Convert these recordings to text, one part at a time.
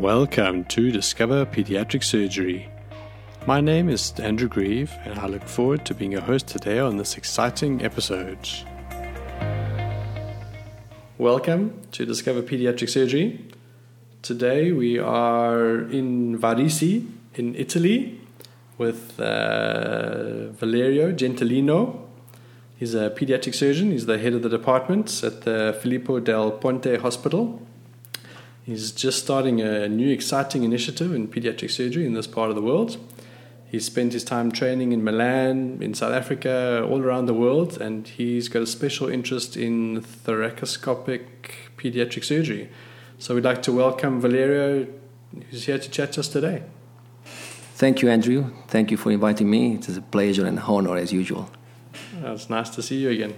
Welcome to Discover Pediatric Surgery. My name is Andrew Grieve, and I look forward to being your host today on this exciting episode. Welcome to Discover Pediatric Surgery. Today we are in Varese, in Italy, with uh, Valerio Gentilino. He's a pediatric surgeon, he's the head of the department at the Filippo del Ponte Hospital He's just starting a new exciting initiative in pediatric surgery in this part of the world. He spent his time training in Milan, in South Africa, all around the world, and he's got a special interest in thoracoscopic pediatric surgery. So we'd like to welcome Valerio, who's here to chat to us today. Thank you, Andrew. Thank you for inviting me. It is a pleasure and honor as usual. it's nice to see you again.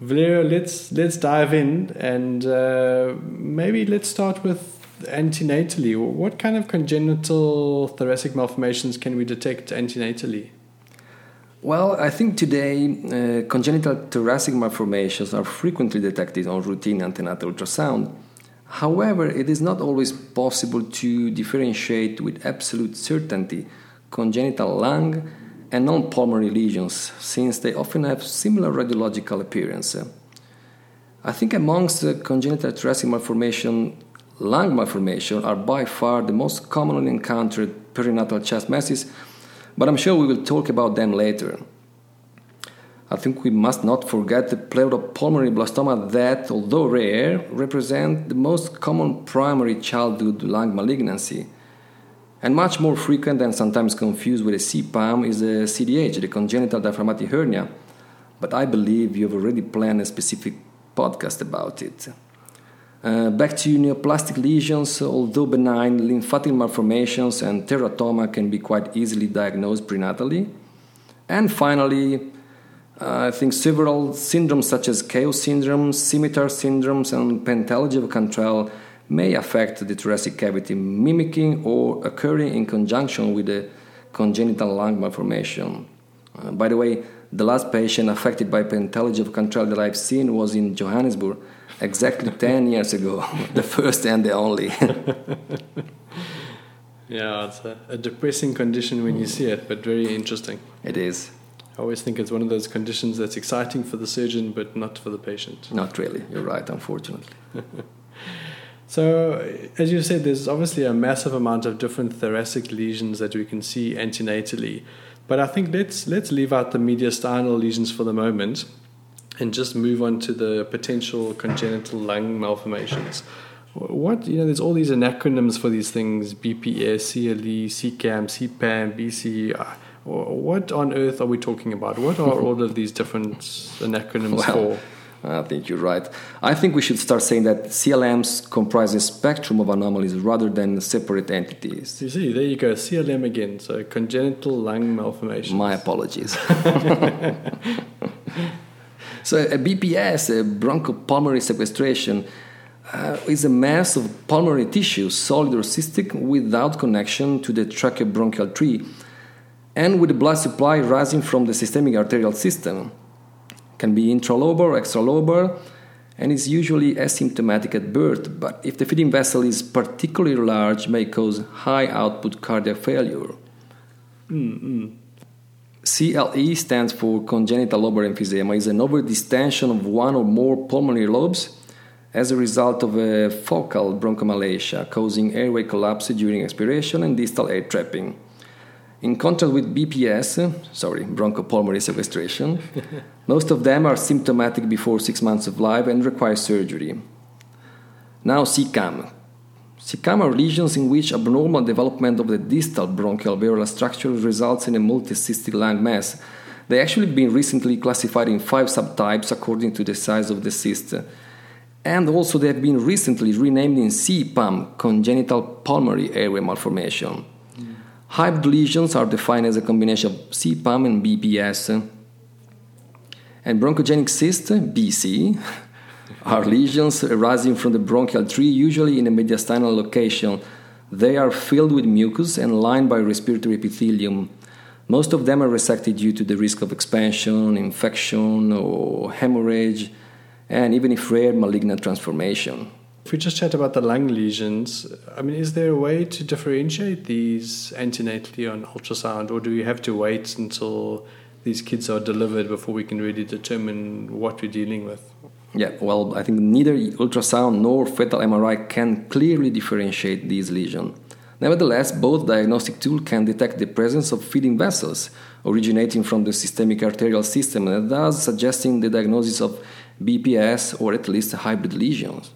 Valerio, let's let's dive in and uh, maybe let's start with antenatally. What kind of congenital thoracic malformations can we detect antenatally? Well, I think today uh, congenital thoracic malformations are frequently detected on routine antenatal ultrasound. However, it is not always possible to differentiate with absolute certainty congenital lung and non pulmonary lesions, since they often have similar radiological appearance. I think amongst congenital thoracic malformation, lung malformation are by far the most commonly encountered perinatal chest masses, but I'm sure we will talk about them later. I think we must not forget the pleuropulmonary blastoma that, although rare, represent the most common primary childhood lung malignancy and much more frequent and sometimes confused with a CPAM is a CDH, the congenital diaphragmatic hernia. But I believe you've already planned a specific podcast about it. Uh, back to neoplastic lesions, although benign, lymphatic malformations and teratoma can be quite easily diagnosed prenatally. And finally, uh, I think several syndromes such as chaos syndrome, scimitar syndromes, and pentalogy of Cantrell may affect the thoracic cavity, mimicking or occurring in conjunction with the congenital lung malformation. Uh, by the way, the last patient affected by pentalogy of Cantrell that I've seen was in Johannesburg exactly 10 years ago, the first and the only. yeah, it's a, a, depressing condition when you see it, but very interesting. It is. I always think it's one of those conditions that's exciting for the surgeon, but not for the patient. Not really. You're right, unfortunately. So, as you said, there's obviously a massive amount of different thoracic lesions that we can see antenatally. But I think let's let's leave out the mediastinal lesions for the moment and just move on to the potential congenital lung malformations. What you know, there's all these acronyms for these things: BPS, CLE, CCAM, CPAM, BC. What on earth are we talking about? What are all of these different acronyms well, for? I think you're right. I think we should start saying that CLMs comprise a spectrum of anomalies rather than separate entities. You see, there you go, CLM again. So congenital lung malformation. My apologies. so a BPS, a bronchopulmonary sequestration, uh, is a mass of pulmonary tissue, solid or cystic, without connection to the tracheobronchial tree, and with the blood supply rising from the systemic arterial system can be intralobar or extralobar and is usually asymptomatic at birth, but if the feeding vessel is particularly large, may cause high output cardiac failure. Mm-hmm. CLE stands for congenital lobar emphysema, is an overdistension of one or more pulmonary lobes as a result of a focal bronchomalacia, causing airway collapse during expiration and distal air trapping. In contrast with BPS, sorry, bronchopulmonary sequestration, most of them are symptomatic before six months of life and require surgery. Now, CCAM. CCAM are lesions in which abnormal development of the distal bronchial alveolar structure results in a multicystic lung mass. They have actually been recently classified in five subtypes according to the size of the cyst. And also they have been recently renamed in CPAM, congenital pulmonary airway malformation. Mm. Hybrid lesions are defined as a combination of CPAM and BPS. And bronchogenic cysts, BC, are lesions arising from the bronchial tree, usually in a mediastinal location. They are filled with mucus and lined by respiratory epithelium. Most of them are resected due to the risk of expansion, infection, or hemorrhage, and even if rare, malignant transformation. if we just chat about the lung lesions, I mean, is there a way to differentiate these antenatally on ultrasound, or do we have to wait until these kids are delivered before we can really determine what we're dealing with? Yeah, well, I think neither ultrasound nor fetal MRI can clearly differentiate these lesions. Nevertheless, both diagnostic tools can detect the presence of feeding vessels originating from the systemic arterial system, and thus suggesting the diagnosis of BPS or at least hybrid lesions.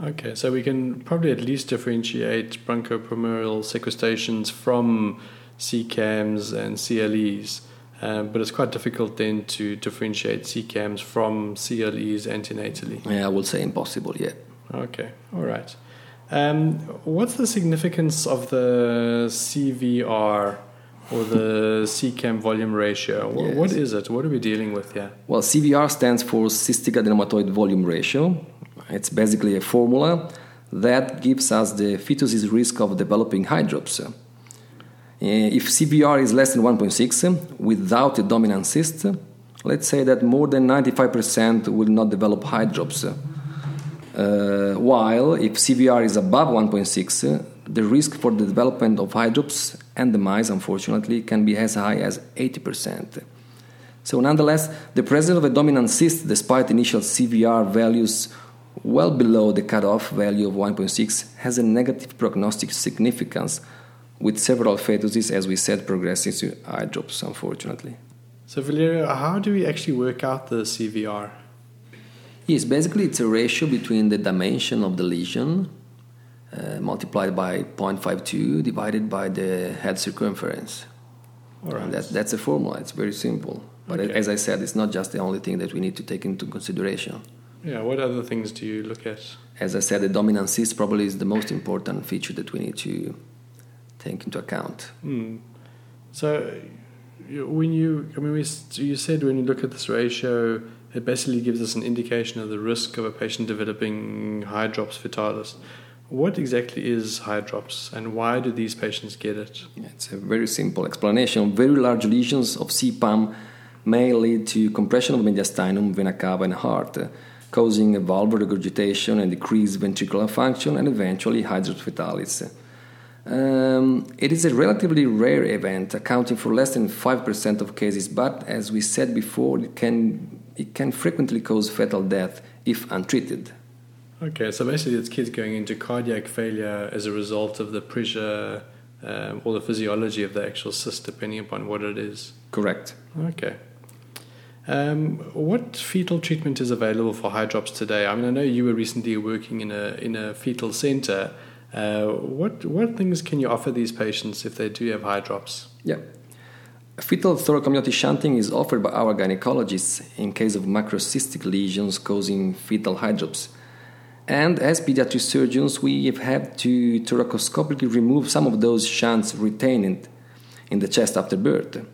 Okay, so we can probably at least differentiate bronchopulmonary sequestrations from CCAMs and CLEs. Um, but it's quite difficult then to differentiate CCAMs from CLEs antenatally. Yeah, I would say impossible, yeah. Okay, all right. Um, what's the significance of the CVR or the CCAM volume ratio? Yes. What is it? What are we dealing with here? Well, CVR stands for cystic adenomatoid volume ratio. It's basically a formula that gives us the fetus's risk of developing hydrops. Uh, if CVR is less than 1.6 without a dominant cyst, let's say that more than 95% will not develop hydrops. Uh, while if CVR is above 1.6, the risk for the development of hydrops and demise, unfortunately, can be as high as 80%. So, nonetheless, the presence of a dominant cyst, despite initial CVR values well below the cutoff value of 1.6, has a negative prognostic significance with several fetuses, as we said, progressing to hydrops, unfortunately. So, Valerio, how do we actually work out the CVR? Yes, basically it's a ratio between the dimension of the lesion uh, multiplied by 0.52 divided by the head circumference. All right. That, that's a formula. It's very simple. But okay. as I said, it's not just the only thing that we need to take into consideration. Yeah, what other things do you look at? As I said, the dominant cyst probably is the most important feature that we need to take into account. Mm. So, when you, I mean, we, you said when you look at this ratio, it basically gives us an indication of the risk of a patient developing hydrops fetalis. What exactly is hydrops and why do these patients get it? It's a very simple explanation. Very large lesions of CPAM may lead to compression of mediastinum, vena cava, and heart, causing a valvular regurgitation and decreased ventricular function and eventually hydrops fetalis. Um, it is a relatively rare event, accounting for less than 5% of cases, but as we said before, it can, it can frequently cause fetal death if untreated. Okay, so basically, it's kids going into cardiac failure as a result of the pressure um, or the physiology of the actual cyst, depending upon what it is. Correct. Okay. Um, what fetal treatment is available for hydrops today? I mean, I know you were recently working in a in a fetal center. Uh, what what things can you offer these patients if they do have hydrops? Yeah. Fetal thoracoamniotic shunting is offered by our gynecologists in case of macrocystic lesions causing fetal hydrops. And as pediatric surgeons, we have had to thoracoscopically remove some of those shunts retained in the chest after birth.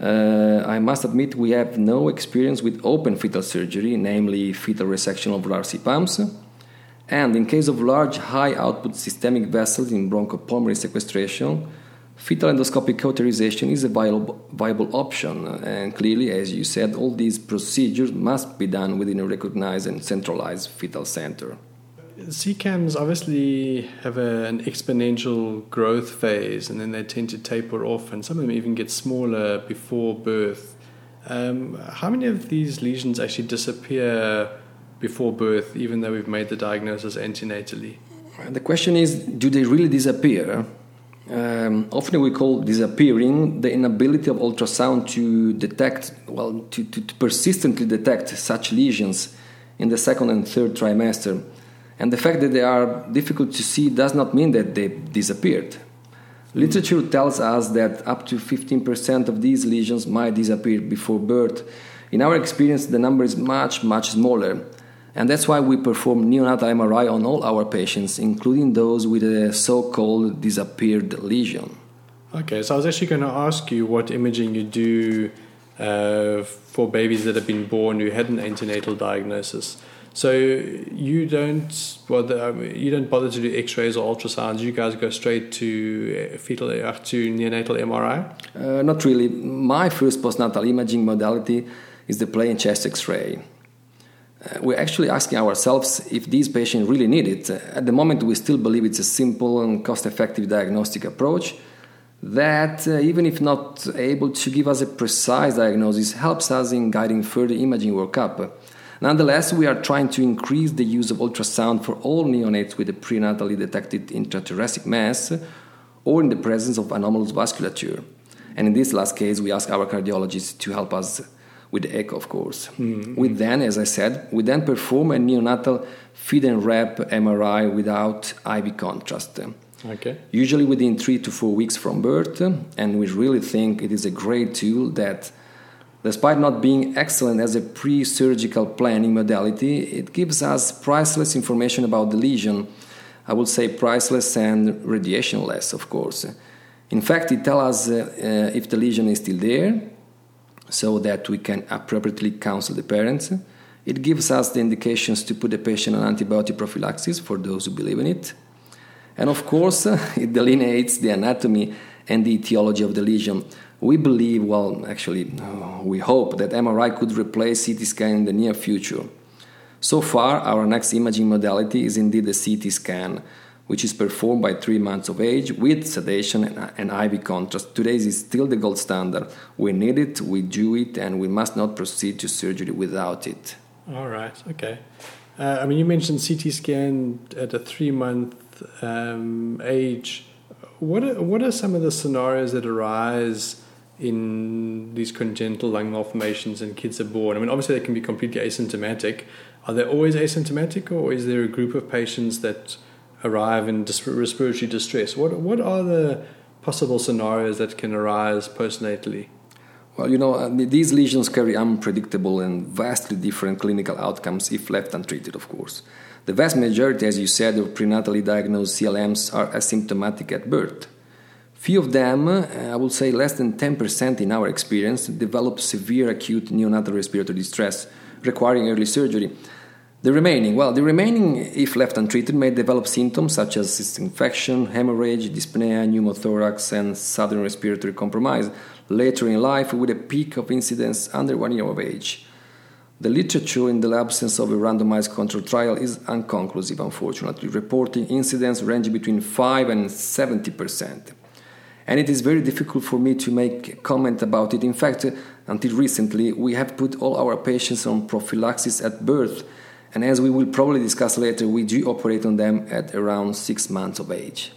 Uh, I must admit we have no experience with open fetal surgery, namely fetal resection of large CPAMs and in case of large high output systemic vessels in bronchopulmonary sequestration, fetal endoscopic cauterization is a viable, viable option. And clearly, as you said, all these procedures must be done within a recognized and centralized fetal center. CCAMs obviously have a, an exponential growth phase and then they tend to taper off, and some of them even get smaller before birth. Um, how many of these lesions actually disappear before birth, even though we've made the diagnosis antenatally? The question is do they really disappear? Um, often we call disappearing the inability of ultrasound to detect, well, to, to, to, persistently detect such lesions in the second and third trimester. And the fact that they are difficult to see does not mean that they disappeared. Literature tells us that up to 15% of these lesions might disappear before birth. In our experience, the number is much, much smaller. And that's why we perform neonatal MRI on all our patients, including those with a so called disappeared lesion. Okay, so I was actually going to ask you what imaging you do uh, for babies that have been born who had an antenatal diagnosis. So you don't well, um, you don't bother to do X-rays or ultrasounds. You guys go straight to uh, fetal uh, to neonatal MRI. Uh, not really. My first postnatal imaging modality is the plain chest X-ray. Uh, we're actually asking ourselves if these patients really need it. Uh, at the moment, we still believe it's a simple and cost effective diagnostic approach that, uh, even if not able to give us a precise diagnosis, helps us in guiding further imaging workup. Nonetheless, we are trying to increase the use of ultrasound for all neonates with a prenatally detected intrathoracic mass or in the presence of anomalous vasculature. And in this last case, we ask our cardiologists to help us with the echo, of course. Mm-hmm. We then, as I said, we then perform a neonatal feed and wrap MRI without IV contrast. Okay. Usually within three to four weeks from birth, and we really think it is a great tool that, despite not being excellent as a pre surgical planning modality, it gives us priceless information about the lesion. I would say priceless and radiationless, of course. In fact, it tells us uh, uh, if the lesion is still there, so that we can appropriately counsel the parents. It gives us the indications to put the patient on antibiotic prophylaxis for those who believe in it. And of course, it delineates the anatomy and the etiology of the lesion. We believe, well, actually, uh, we hope that MRI could replace CT scan in the near future. So far, our next imaging modality is indeed the CT scan, which is performed by three months of age with sedation and, IV contrast. Today is still the gold standard. We need it, we do it, and we must not proceed to surgery without it. All right, okay. Uh, I mean, you mentioned CT scan at a three month um, age. What are, what are some of the scenarios that arise in these congenital lung malformations and kids are born? I mean, obviously, they can be completely asymptomatic. Are they always asymptomatic, or is there a group of patients that arrive in respiratory distress? What what are the possible scenarios that can arise postnatally? Well, you know, uh, these lesions carry unpredictable and vastly different clinical outcomes if left untreated, of course. The vast majority, as you said, of prenatally diagnosed CLMs are asymptomatic at birth. Few of them, uh, I would say less than 10% in our experience, develop severe acute neonatal respiratory distress requiring early surgery. The remaining, well, the remaining, if left untreated, may develop symptoms such as cyst infection, hemorrhage, dyspnea, pneumothorax, and sudden respiratory compromise later in life with a peak of incidence under one year of age. The literature, in the absence of a randomized control trial, is unconclusive, unfortunately, reporting incidence ranging between 5 and 70 percent. And it is very difficult for me to make a comment about it. In fact, until recently, we have put all our patients on prophylaxis at birth and as we will probably discuss later, we do operate on them at around six months of age.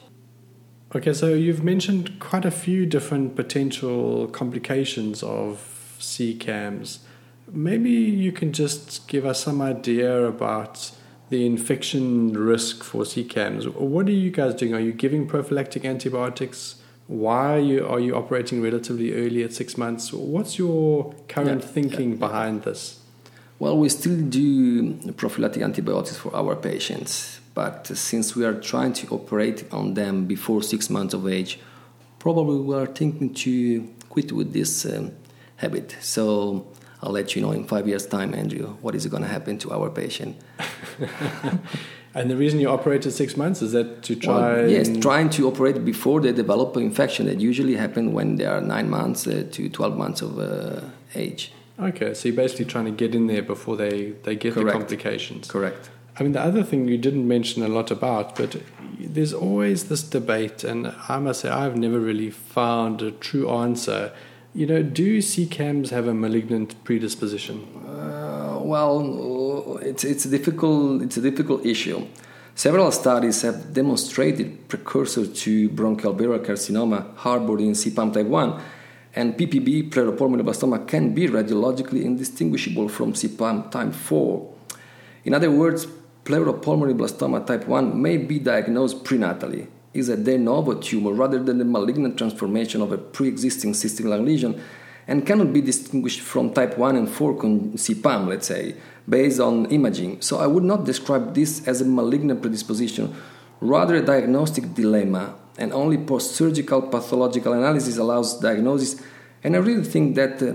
Okay, so you've mentioned quite a few different potential complications of CCAMs. Maybe you can just give us some idea about the infection risk for CCAMs. What are you guys doing? Are you giving prophylactic antibiotics? Why are you, are you operating relatively early at six months? What's your current yeah, thinking yeah, behind this? Well, we still do prophylactic antibiotics for our patients, but since we are trying to operate on them before six months of age, probably we are thinking to quit with this um, habit. So I'll let you know in five years' time, Andrew, what is going to happen to our patient. and the reason you operate at six months is that to try. Well, yes, trying to operate before they develop an infection that usually happen when they are nine months uh, to 12 months of uh, age. Okay, so you're basically trying to get in there before they, they get Correct. the complications. Correct. I mean, the other thing you didn't mention a lot about, but there's always this debate, and I must say, I've never really found a true answer. You know, do CCAMs have a malignant predisposition? Uh, well, it's, it's, a difficult, it's a difficult issue. Several studies have demonstrated precursor to bronchoalveolar carcinoma harbored in CPAM type 1 and PPB pleuropulmonoblastoma can be radiologically indistinguishable from CPAM type 4. In other words, pleuropulmonoblastoma type 1 may be diagnosed prenatally, is a de novo tumor rather than the malignant transformation of a pre-existing cystic lung lesion, and cannot be distinguished from type 1 and 4 CPAM, let's say, based on imaging. So I would not describe this as a malignant predisposition, rather a diagnostic dilemma and only post surgical pathological analysis allows diagnosis. And I really think that, uh,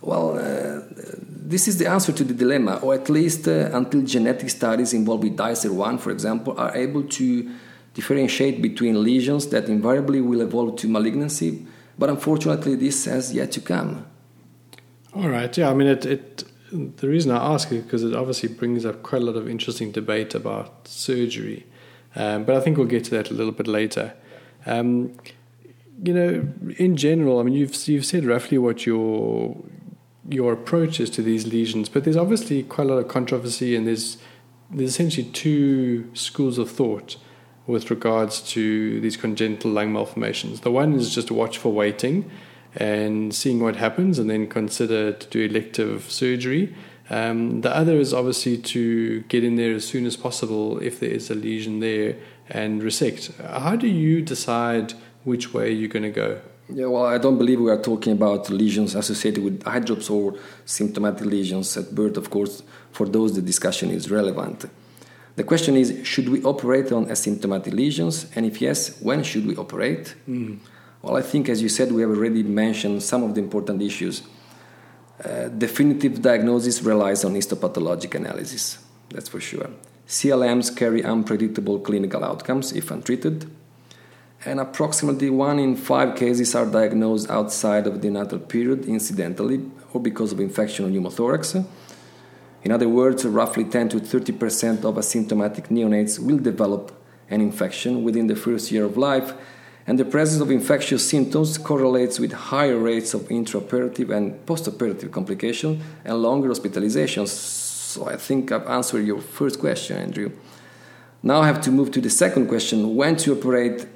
well, uh, this is the answer to the dilemma, or at least uh, until genetic studies involving DICER1, for example, are able to differentiate between lesions that invariably will evolve to malignancy. But unfortunately, this has yet to come. All right. Yeah. I mean, it, it the reason I ask is because it obviously brings up quite a lot of interesting debate about surgery. Um, but I think we'll get to that a little bit later. Um, you know, in general, I mean, you've you've said roughly what your your approach is to these lesions, but there's obviously quite a lot of controversy, and there's there's essentially two schools of thought with regards to these congenital lung malformations. The one is just watch for waiting and seeing what happens, and then consider to do elective surgery. Um, the other is obviously to get in there as soon as possible if there is a lesion there and resect. How do you decide which way you're going to go? Yeah, well, I don't believe we are talking about lesions associated with hydrops or symptomatic lesions at birth. Of course, for those, the discussion is relevant. The question is should we operate on asymptomatic lesions? And if yes, when should we operate? Mm. Well, I think, as you said, we have already mentioned some of the important issues. Uh, definitive diagnosis relies on histopathologic analysis, that's for sure. CLMs carry unpredictable clinical outcomes if untreated, and approximately one in five cases are diagnosed outside of the natal period incidentally or because of infection or pneumothorax. In other words, roughly 10 to 30% of asymptomatic neonates will develop an infection within the first year of life and the presence of infectious symptoms correlates with higher rates of intraoperative and postoperative complications and longer hospitalizations. So I think I've answered your first question, Andrew. Now I have to move to the second question when to operate.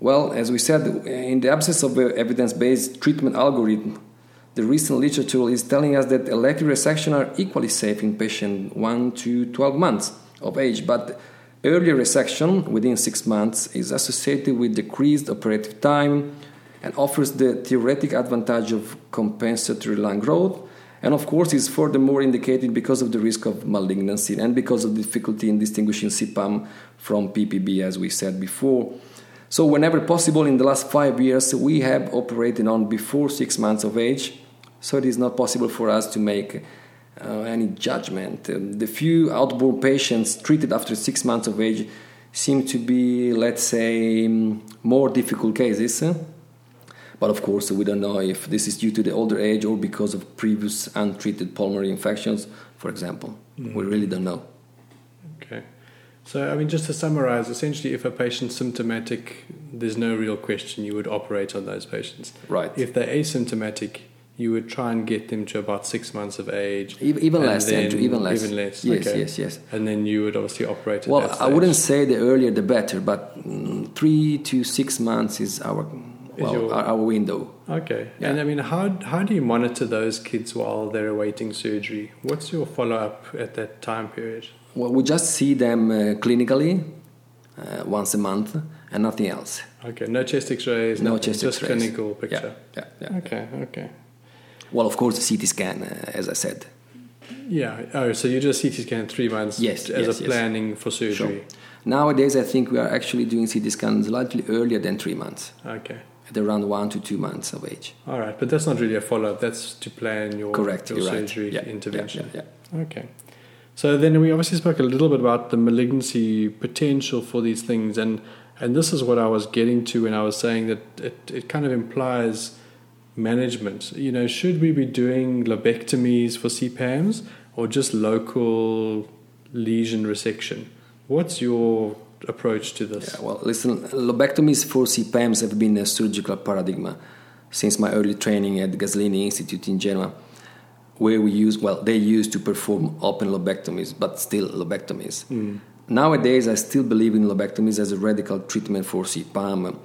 Well, as we said, in the absence of an evidence based treatment algorithm, the recent literature is telling us that elective resection are equally safe in patients 1 to 12 months of age, but Earlier resection within six months is associated with decreased operative time and offers the theoretic advantage of compensatory lung growth, and of course is furthermore indicated because of the risk of malignancy and because of difficulty in distinguishing CPAM from PPB, as we said before. So, whenever possible in the last five years, we have operated on before six months of age, so it is not possible for us to make any judgment. Um, the few outborn patients treated after six months of age seem to be, let's say, um, more difficult cases. But of course, we don't know if this is due to the older age or because of previous untreated pulmonary infections, for example. Mm. We really don't know. Okay. So, I mean, just to summarize, essentially, if a patient's symptomatic, there's no real question you would operate on those patients. Right. If they're asymptomatic, you would try and get them to about six months of age. Even less, even less. Even less. Yes, okay. yes, yes. And then you would obviously operate. well, I wouldn't say the earlier the better, but mm, three to six months is our well, is your, our, window. Okay. Yeah. And I mean, how how do you monitor those kids while they're awaiting surgery? What's your follow up at that time period? Well, we just see them uh, clinically uh, once a month and nothing else. Okay. No chest X-rays. No chest X-rays. Just clinical picture. Yeah. Yeah. yeah. Okay. Okay. Well, of course, the CT scan, uh, as I said. Yeah. Oh, so you do a CT scan three months yes, as yes, a planning yes. for surgery. Sure. Nowadays, I think we are actually doing CT scans slightly earlier than three months. Okay. At around one to two months of age. All right, but that's not really a follow up. That's to plan your, Correct, your surgery right. yeah, intervention. Yeah, yeah, okay. So then we obviously spoke a little bit about the malignancy potential for these things, and and this is what I was getting to when I was saying that it, it kind of implies management. You know, should we be doing lobectomies for CPAMs or just local lesion resection? What's your approach to this? Yeah, well, listen, lobectomies for CPAMs have been a surgical paradigm since my early training at the Gaslini Institute in Genoa, where we use, well, they used to perform open lobectomies, but still lobectomies. Mm. Nowadays, I still believe in lobectomies as a radical treatment for CPAM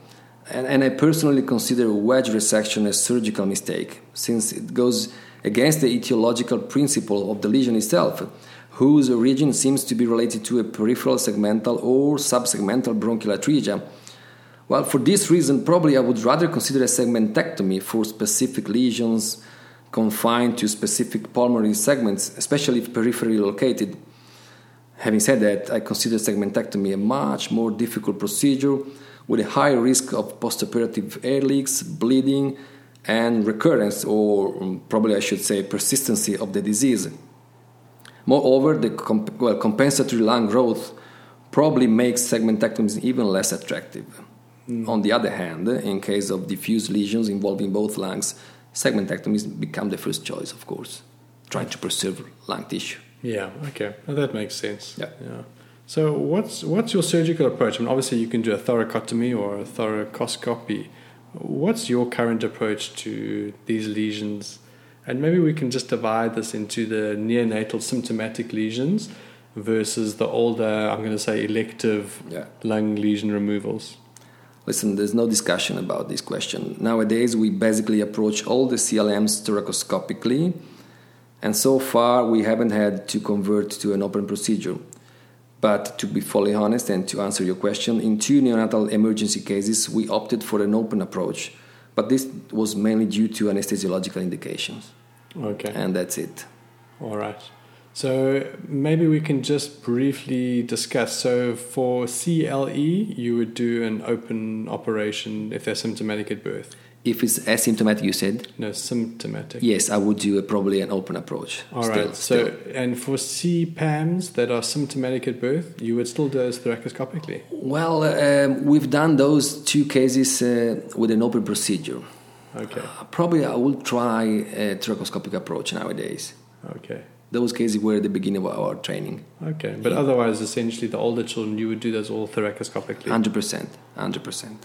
and, and I personally consider wedge resection a surgical mistake, since it goes against the etiological principle of the lesion itself, whose origin seems to be related to a peripheral segmental or subsegmental bronchial atresia. Well, for this reason, probably I would rather consider a segmentectomy for specific lesions confined to specific pulmonary segments, especially if peripherally located. Having said that, I consider segmentectomy a much more difficult procedure with a high risk of postoperative air leaks, bleeding, and recurrence, or um, probably I should say persistency of the disease. Moreover, the comp- well, compensatory lung growth probably makes segmentectomies even less attractive. Mm. On the other hand, in case of diffuse lesions involving both lungs, segmentectomies become the first choice, of course. trying to preserve lung tissue. Yeah. Okay. Well, that makes sense. Yeah. Yeah. So what's what's your surgical approach? I mean, obviously you can do a thoracotomy or a thoracoscopy. What's your current approach to these lesions? And maybe we can just divide this into the neonatal symptomatic lesions versus the older, I'm going to say, elective Yeah. lung lesion removals. Listen, there's no discussion about this question. Nowadays, we basically approach all the CLMs thoracoscopically, and so far we haven't had to convert to an open procedure. But to be fully honest and to answer your question, in two neonatal emergency cases, we opted for an open approach, but this was mainly due to anesthesiological indications, Okay. and that's it. All right. So maybe we can just briefly discuss. So for CLE, you would do an open operation if they're symptomatic at birth. If it's asymptomatic, you said, No, symptomatic. yes, I would do a, probably an open approach. All still, right. So, still. and for CPAMs that are symptomatic at birth, you would still do those thoracoscopically. Well, um, we've done those two cases uh, with an open procedure. Okay. Uh, Probably I will try a thoracoscopic approach nowadays. Okay. Those cases were at the beginning of our training. Okay. But otherwise, essentially, the older children, you would do those all thoracoscopically. 100%. 100%.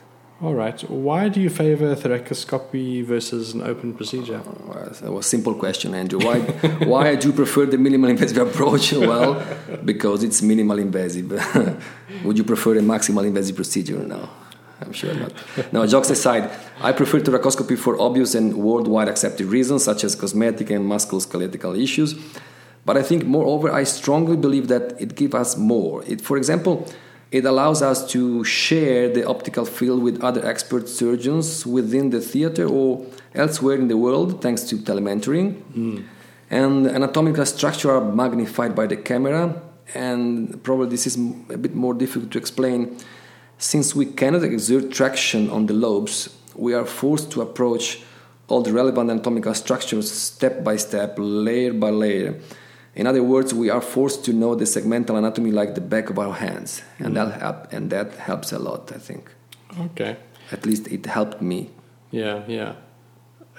All right. Why do you favor thoracoscopy versus an open procedure? Oh, well, that was a simple question, Andrew. Why, why I do prefer the minimal invasive approach? Well, because it's minimal invasive. Would you prefer a maximal invasive procedure? No, I'm sure not. No, jokes aside, I prefer thoracoscopy for obvious and worldwide accepted reasons, such as cosmetic and musculoskeletal issues. But I think, moreover, I strongly believe that it gives us more. It, for example, it allows us to share the optical field with other expert surgeons within the theater or elsewhere in the world, thanks to telementoring. Hmm. And anatomical structure are magnified by the camera, and probably this is a bit more difficult to explain. Since we cannot exert traction on the lobes, we are forced to approach all the relevant anatomical structures step by step, layer by layer. In other words, we are forced to know the segmental anatomy like the back of our hands, and that help, and that helps a lot. I think, Okay. at least it helped me. Yeah, yeah.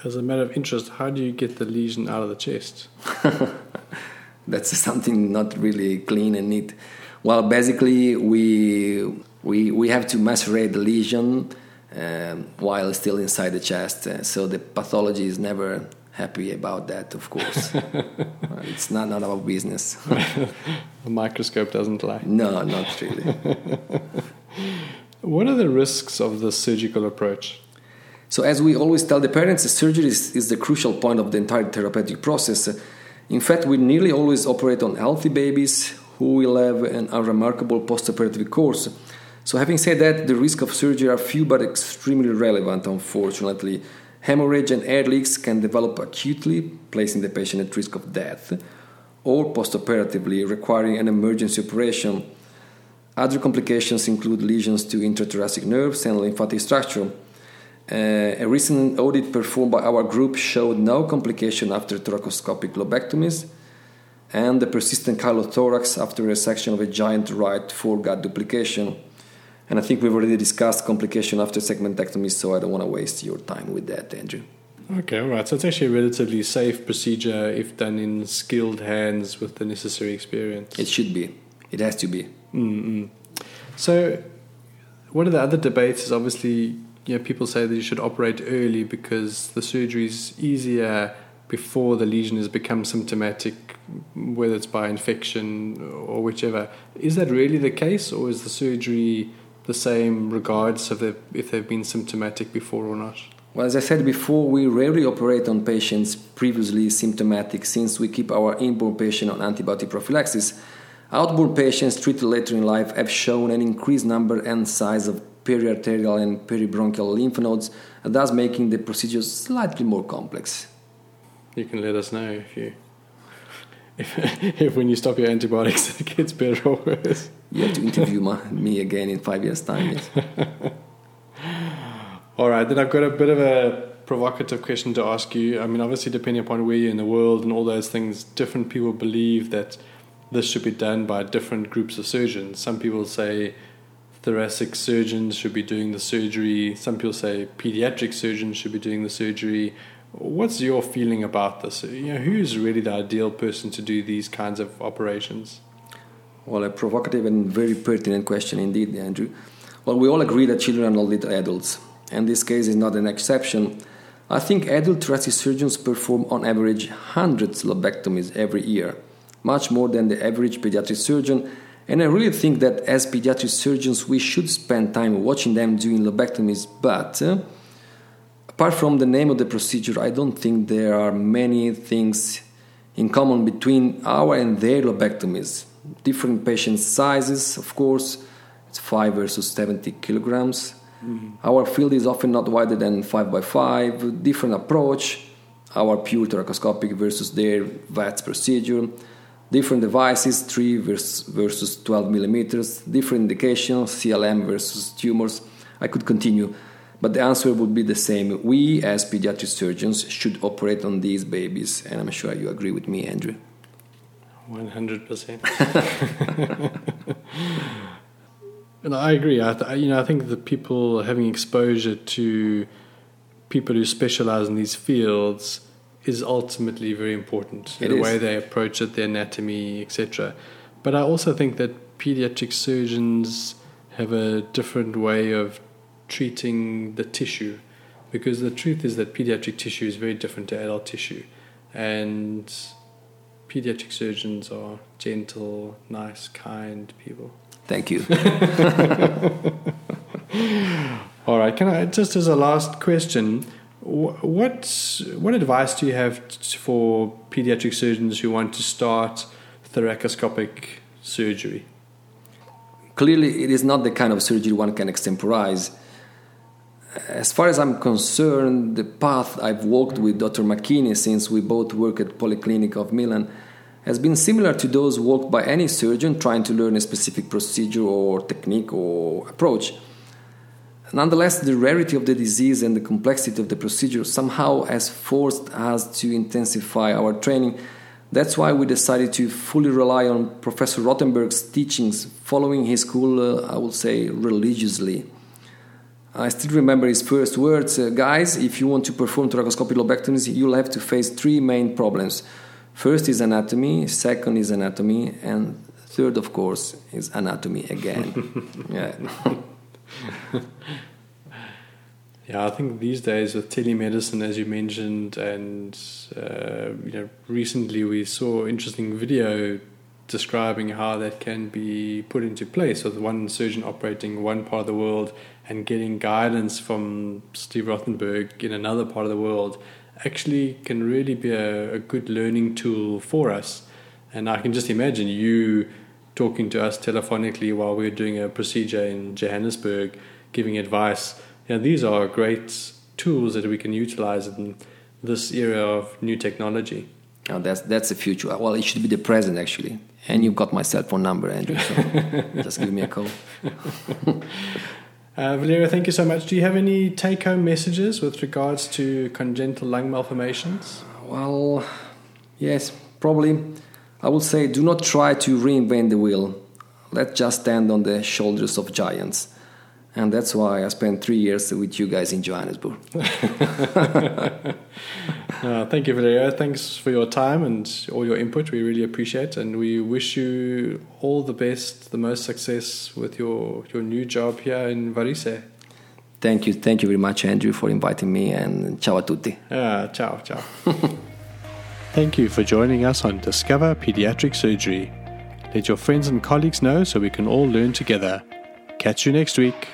As a matter of interest, how do you get the lesion out of the chest? That's something not really clean and neat. Well, basically, we we we have to macerate the lesion um, while still inside the chest. Uh, so the pathology is never happy about that. Of course, it's not not our business. The microscope doesn't lie. no, not really. What are the risks of the surgical approach? So, as we always tell the parents, surgery is, is the crucial point of the entire therapeutic process. In fact, we nearly always operate on healthy babies who will have an unremarkable postoperative course. So, having said that, the risk of surgery are few but extremely relevant, unfortunately. Hemorrhage and air leaks can develop acutely, placing the patient at risk of death, or postoperatively, requiring an emergency operation. Other complications include lesions to intrathoracic nerves and lymphatic structure. Uh, a recent audit performed by our group showed no complication after thoracoscopic lobectomies, and the persistent chylothorax after resection of a giant right foregut duplication. And I think we've already discussed complication after segmentectomy, so I don't want to waste your time with that, Andrew. Okay, all right. So it's actually a relatively safe procedure if done in skilled hands with the necessary experience. It should be. It has to be. mm So, one of the other debates is obviously, you know, people say that you should operate early because the surgery is easier before the lesion has become symptomatic, whether it's by infection or whichever. Is that really the case, or is the surgery the same regardless of the, if they've been symptomatic before or not? Well, as I said before, we rarely operate on patients previously symptomatic since we keep our inborn patient on antibiotic prophylaxis. Outborn patients treated later in life have shown an increased number and size of periarterial and peribronchial lymph nodes, thus making the procedure slightly more complex. You can let us know if you. If, if when you stop your antibiotics it gets better or worse. You have to interview my, me again in five years' time. Yes. All right, then I've got a bit of a provocative question to ask you. I mean, obviously, depending upon where you're in the world and all those things, different people believe that this should be done by different groups of surgeons. Some people say thoracic surgeons should be doing the surgery. Some people say pediatric surgeons should be doing the surgery. What's your feeling about this? You know, who's really the ideal person to do these kinds of operations? Well, a provocative and very pertinent question indeed, Andrew. Well, we all agree that children are not little adults, and this case is not an exception. I think adult thoracic surgeons perform on average hundreds of lobectomies every year, much more than the average pediatric surgeon. And I really think that as pediatric surgeons, we should spend time watching them doing lobectomies. But uh, apart from the name of the procedure, I don't think there are many things in common between our and their lobectomies. Different patient sizes, of course, it's 5 versus 70 kilograms Mm-hmm. Our field is often not wider than 5 by 5, different approach, our pure thoracoscopic versus their VATS procedure, different devices, 3 versus, versus 12 millimeters, different indications, CLM versus tumors. I could continue, but the answer would be the same. We, as pediatric surgeons, should operate on these babies, and I'm sure you agree with me, Andrew. 100%. And I agree. I, th- you know, I think that people having exposure to people who specialize in these fields is ultimately very important. It the is. way they approach it, the anatomy, etc. But I also think that pediatric surgeons have a different way of treating the tissue, because the truth is that pediatric tissue is very different to adult tissue, and pediatric surgeons are gentle, nice, kind people. Thank you. All right. Can I just as a last question, what what advice do you have for pediatric surgeons who want to start thoracoscopic surgery? Clearly, it is not the kind of surgery one can extemporize. As far as I'm concerned, the path I've walked with Dr. Macchini since we both work at Polyclinic of Milan has been similar to those walked by any surgeon trying to learn a specific procedure or technique or approach. Nonetheless, the rarity of the disease and the complexity of the procedure somehow has forced us to intensify our training. That's why we decided to fully rely on Professor Rothenberg's teachings, following his school, uh, I would say, religiously. I still remember his first words uh, Guys, if you want to perform thoracoscopic lobectomies, you'll have to face three main problems. First is anatomy, second is anatomy, and third, of course, is anatomy again. yeah. Yeah, I think these days with telemedicine, as you mentioned, and uh, you know, recently we saw interesting video describing how that can be put into place with one surgeon operating one part of the world and getting guidance from Steve Rothenberg in another part of the world actually can really be a, a good learning tool for us. And I can just imagine you talking to us telephonically while we're doing a procedure in Johannesburg, giving advice. Yeah, these are great tools that we can utilize in this era of new technology. Oh, that's that's the future. Well, it should be the present actually. And you've got my cell phone number, Andrew. So just give me a call. Uh, Valerio, thank you so much. Do you have any take home messages with regards to congenital lung malformations? Well, yes, probably. I would say do not try to reinvent the wheel. Let's just stand on the shoulders of giants. And that's why I spent three years with you guys in Johannesburg. Uh, thank you, Valerio. Thanks for your time and all your input. We really appreciate, and we wish you all the best, the most success with your your new job here in Varese. Thank you, thank you very much, Andrew, for inviting me, and ciao a tutti. Uh, ciao, ciao. Thank you for joining us on Discover Pediatric Surgery. Let your friends and colleagues know so we can all learn together. Catch you next week.